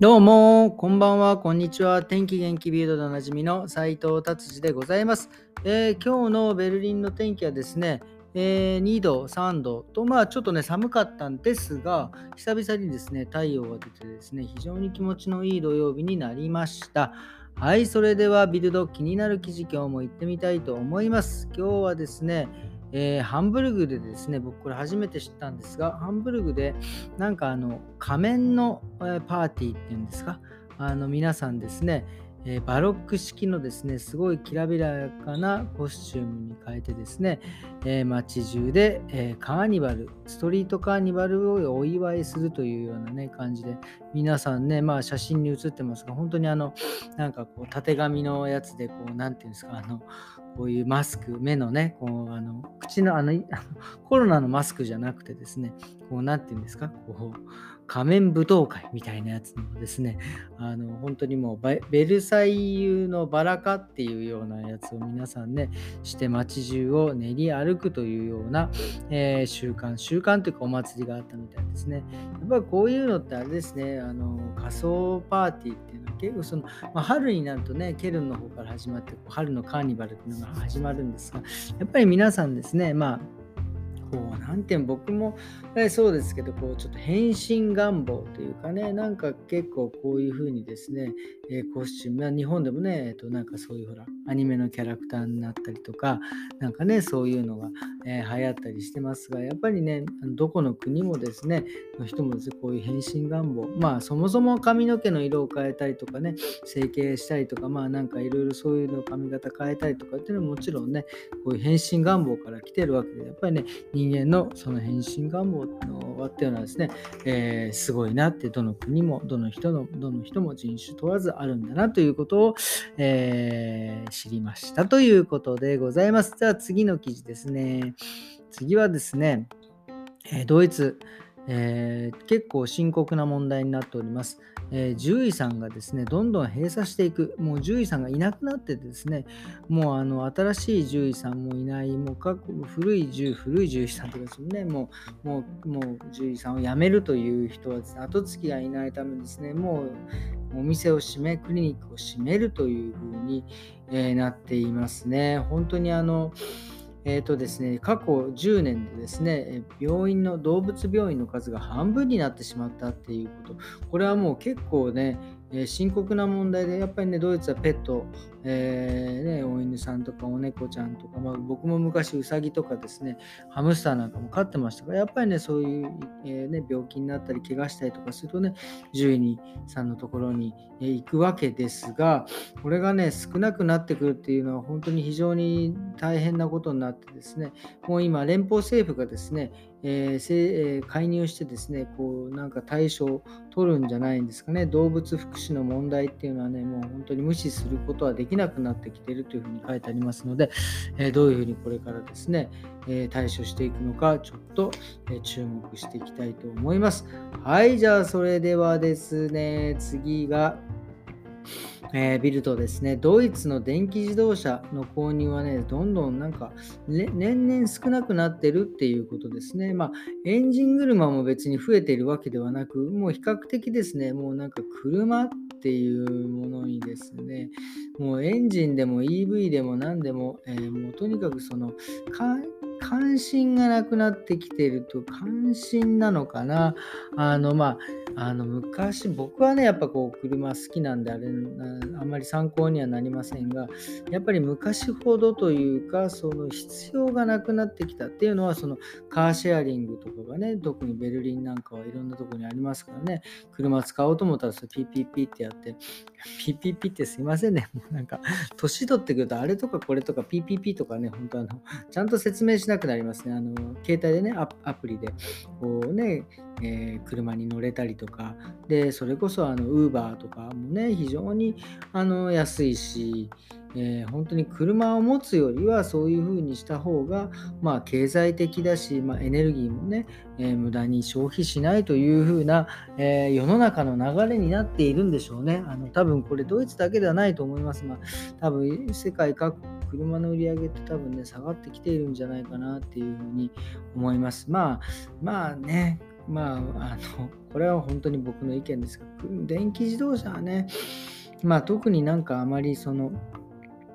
どうも、こんばんは、こんにちは。天気元気ビルドでおなじみの斉藤達治でございます、えー、今日のベルリンの天気はですね、えー、2度、3度と、まあちょっとね、寒かったんですが、久々にですね、太陽が出てですね、非常に気持ちのいい土曜日になりました。はい、それではビルド気になる記事、今日も行ってみたいと思います。今日はですね、えー、ハンブルグでですね、僕これ初めて知ったんですが、ハンブルグでなんかあの仮面の、えパーティーっていうんですか、あの皆さんですね、えー、バロック式のですね、すごいきらびやかなコスチュームに変えてですね、えー、街中で、えー、カーニバル、ストリートカーニバルをお祝いするというようなね、感じで、皆さんね、まあ写真に写ってますが、本当にあの、なんかこう、たてがみのやつで、こう、なんていうんですか、あの、こういうマスク、目のね、こう、あの、口の、あの、コロナのマスクじゃなくてですね、こう、なんていうんですか、こう、仮面舞踏会みたいなやつのですね、あの本当にもうベルサイユのバラカっていうようなやつを皆さんね、して街中を練り歩くというような、えー、習慣、習慣というかお祭りがあったみたいですね。やっぱりこういうのってあれですね、あの仮装パーティーっていうのは結構その、まあ、春になるとね、ケルンの方から始まって、春のカーニバルっていうのが始まるんですが、やっぱり皆さんですね、まあこう、なんていう僕もそうですけど、こう、ちょっと変身願望というかね、なんか結構こういうふうにですね、えー、コスチューム、日本でもね、えっと、なんかそういうほら、アニメのキャラクターになったりとか、なんかね、そういうのが、えー、流行ったりしてますが、やっぱりね、どこの国もですね、の人もですね、こういう変身願望、まあ、そもそも髪の毛の色を変えたりとかね、整形したりとか、まあ、なんかいろいろそういうの髪型変えたりとかっていうのはもちろんね、こういう変身願望から来てるわけで、やっぱりね、人間のその変身願望のっていうのはですね、えー、すごいなってどの国もどの人のどの人も人種問わずあるんだなということを、えー、知りましたということでございます。じゃあ次の記事ですね。次はですね、えドイツ、えー、結構深刻な問題になっております。えー、獣医さんがですね、どんどん閉鎖していく、もう獣医さんがいなくなってですね、もうあの新しい獣医さんもいない、もう過去古い獣古い獣医さんとかですね、もうもうもう獣医さんを辞めるという人はですね、後継ぎがいないためですね、もうお店を閉め、クリニックを閉めるというふうに、えー、なっていますね。本当にあの、えーとですね、過去10年でですね、病院の、動物病院の数が半分になってしまったっていうこと、これはもう結構ね、深刻な問題で、やっぱりね、ドイツはペット、えー、ね、お犬さんとかお猫ちゃんとか、まあ、僕も昔ウサギとかですね、ハムスターなんかも飼ってましたが、やっぱりね、そういう、えー、ね、病気になったり、怪我したりとかするとね、獣医さんのところに行くわけですが、これがね、少なくなってくるっていうのは本当に非常に大変なことになってですね、もう今、連邦政府がですね、えー、介入してですね、こうなんか対処を取るんじゃないんですかね、動物福祉の問題っていうのはね、もう本当に無視することはできなくなってきているというふうに書いてありますので、えー、どういうふうにこれからですね、えー、対処していくのか、ちょっと、え注目していきたいと思います。はい、じゃあそれではですね、次が、えー、ビルとですね、ドイツの電気自動車の購入はね、どんどんなんか、ね、年々少なくなってるっていうことですね。まあ、エンジン車も別に増えているわけではなく、もう比較的ですね、もうなんか車っていうものにですね、もうエンジンでも EV でも何でも、えー、もうとにかくその、関心がなくなってきてると、関心なのかな。あの、まあ、あの昔、僕はね、やっぱこう、車好きなんで、あれ、あんまり参考にはなりませんが、やっぱり昔ほどというか、その必要がなくなってきたっていうのは、そのカーシェアリングとかがね、特にベルリンなんかはいろんなところにありますからね、車使おうと思ったら、ピピピってやって、ピピピってすいませんね、もうなんか、年取ってくると、あれとかこれとか、ピピピとかね、本当あの、ちゃんと説明しなくなりますね。あの、携帯でね、アプリで、こうね、えー、車に乗れたりとか、かで、それこそあの、ウーバーとかもね、非常にあの安いし、えー、本当に車を持つよりはそういう風にした方が、まあ、経済的だし、まあ、エネルギーもね、えー、無駄に消費しないという風な、えー、世の中の流れになっているんでしょうね。あの多分これドイツだけではないと思います。まあ、多分世界各国車の売り上げって多分ね、下がってきているんじゃないかなっていうふうに思います。まあ、まあね、まあ、あの、これは本当に僕の意見ですが、電気自動車はね、まあ特になんかあまりその、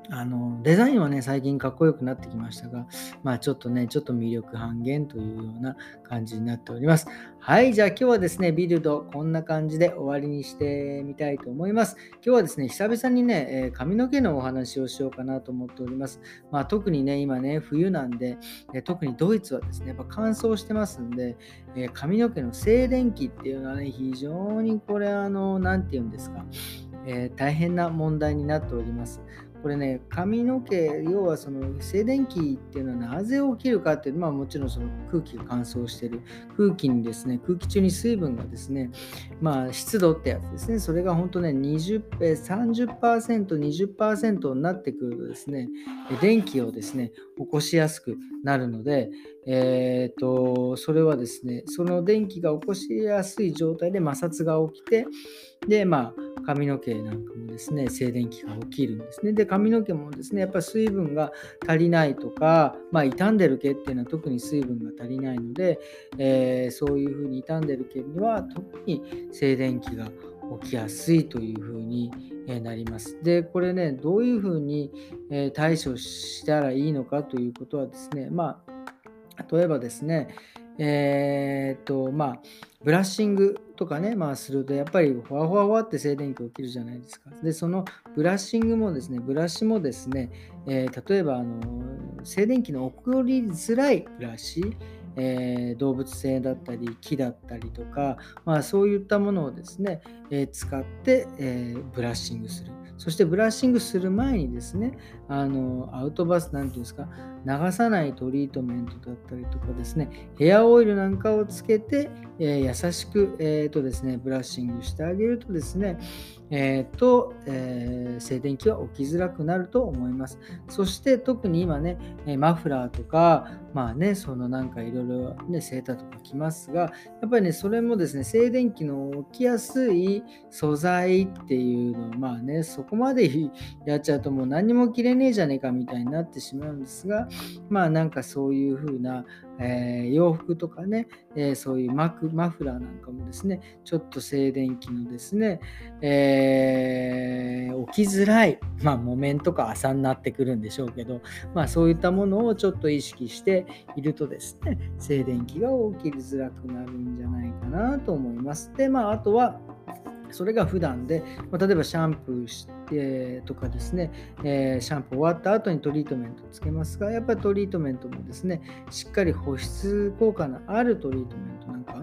あのデザインはね、最近かっこよくなってきましたが、まあちょっとね、ちょっと魅力半減というような感じになっております。はい、じゃあ今日はですね、ビルドこんな感じで終わりにしてみたいと思います。今日はですね、久々にね、え髪の毛のお話をしようかなと思っております。まあ特にね、今ね、冬なんで、え特にドイツはですね、やっぱ乾燥してますんで、え髪の毛の静電気っていうのはね、非常にこれ、あの、なんて言うんですか、えー、大変な問題になっております。これね、髪の毛、要はその静電気っていうのはなぜ起きるかっていう、まあもちろんその空気が乾燥している空気にですね、空気中に水分がですね、まあ湿度ってやつですね、それが本当ね、20 30%、20%になってくるとですね、電気をですね、起こしやすくなるので、えーと、それはですね、その電気が起こしやすい状態で摩擦が起きて、で、まあ、髪の毛なんかもですね、静電気が起きるんですね。で、髪の毛もですね、やっぱり水分が足りないとか、まあ、傷んでる毛っていうのは特に水分が足りないので、えー、そういうふうに傷んでる毛には特に静電気が起きやすいというふうになります。で、これね、どういうふうに対処したらいいのかということはですね、まあ、例えばですね、えー、っと、まあ、ブラッシングとかね、まあ、すると、やっぱりほわほわほわって静電気起きるじゃないですか。で、そのブラッシングもですね、ブラシもですね、えー、例えば、あの、静電気の起こりづらいブラシ、えー、動物性だったり木だったりとか、まあ、そういったものをですね、えー、使って、え、ブラッシングする。そしてブラッシングする前にですね、あのアウトバスなんていうんですか、流さないトリートメントだったりとかですね、ヘアオイルなんかをつけて、えー、優しく、えーとですね、ブラッシングしてあげるとですね、えーとえー、静電気は起きづらくなると思います。そして特に今ね、マフラーとか、まあね、そのなんかいろいろね、セーターとか着ますが、やっぱりね、それもですね、静電気の起きやすい素材っていうの、まあね、そこまでやっちゃうともう何も着れないねえじゃねえかみたいになってしまうんですが、まあなんかそういう風な、えー、洋服とかね、えー、そういうマクマフラーなんかもですね、ちょっと静電気のですね、えー、起きづらい、まあ木綿とか麻になってくるんでしょうけど、まあそういったものをちょっと意識しているとですね、静電気が起きづらくなるんじゃないかなと思います。で、まああとは、それが普段で、まあ、例えばシャンプーしてとかですね、えー、シャンプー終わった後にトリートメントつけますが、やっぱりトリートメントもですね、しっかり保湿効果のあるトリートメント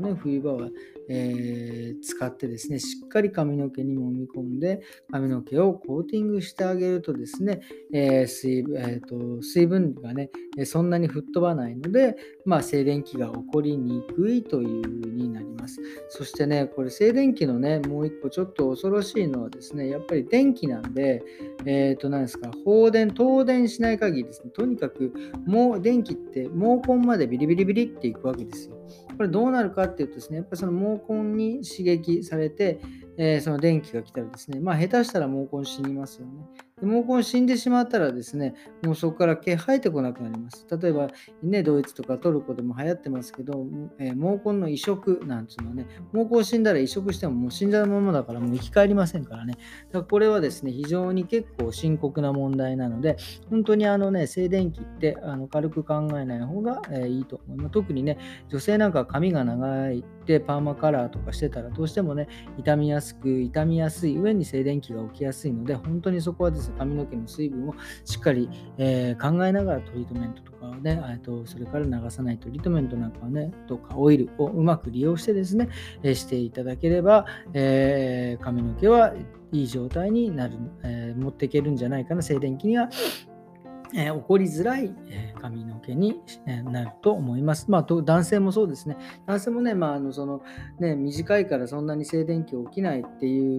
ね、冬場はえー、使ってですね、しっかり髪の毛に揉み込んで、髪の毛をコーティングしてあげるとですね、えー、水えーと、水分がね、そんなに吹っ飛ばないので、まあ、静電気が起こりにくいという風になります。そしてね、これ静電気のね、もう一個ちょっと恐ろしいのはですね、やっぱり電気なんで、えっ、ー、と、何ですか、放電、東電しない限りですね、とにかく、もう電気って毛根までビリビリビリっていくわけですよ。これどうなるかっていうとですね、やっぱりその毛根に刺激されて、えー、その電気が来たらですね、まあ下手したら毛根死にますよね。で毛根死んでしまったらですね、もうそこから毛生えてこなくなります。例えば、ね、ドイツとかトルコでも流行ってますけど、えー、毛根の移植なんていうのはね、毛根死んだら移植してももう死んだままだからもう生き返りませんからね。だからこれはですね、非常に結構深刻な問題なので、本当にあのね、静電気ってあの軽く考えない方が、え、いいと思います。特にね、女性なんか髪が長いてパーマカラーとかしてたらどうしてもね、傷みやすく、傷みやすい上に静電気が起きやすいので、本当にそこはですね、髪の毛の水分をしっかり、えー、考えながらトリートメントとかをね、とそれから流さないトリートメントなんかはね、とかオイルをうまく利用してですね、えー、していただければ、えー、髪の毛はいい状態になる、え持っていけるんじゃないかな、静電気にはえー、起こりづらい、えー、髪の毛に、えー、なると思います。まあ、男性もそうですね。男性もね、まあ、あのそのね短いからそんなに静電気起きないってい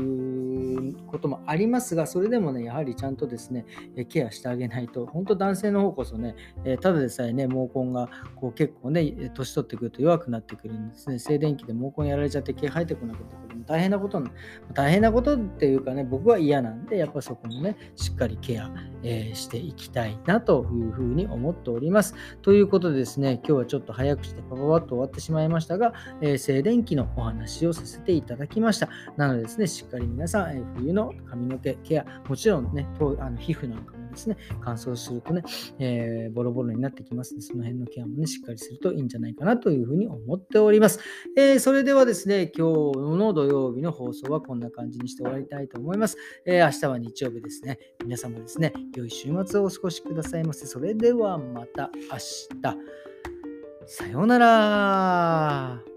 うこともありますが、それでもね、やはりちゃんとですね、えケアしてあげないと、本当男性の方こそね、えただでさえね、毛根がこう結構ね、年取ってくると弱くなってくるんですね。静電気で毛根やられちゃって毛生えてこなくなってくる。大変なこと、大変なことっていうかね、僕は嫌なんで、やっぱそこもね、しっかりケア、え、していきたいなというふうに思っております。ということでですね、今日はちょっと早くしてパパパッと終わってしまいましたが、えー、静電気のお話をさせていただきました。なのでですね、しっかり皆さん、えー、冬の髪の毛ケア、もちろんね、あの皮膚なんかもですね、乾燥するとね、えー、ボロボロになってきますので、その辺のケアもね、しっかりするといいんじゃないかなというふうに思っております。えー、それではですね、今日の土曜日の放送はこんな感じにして終わりたいと思います。えー、明日は日曜日ですね。皆様ですね、良い週末をお過ごしくださいませ。それではまた明日。さようなら。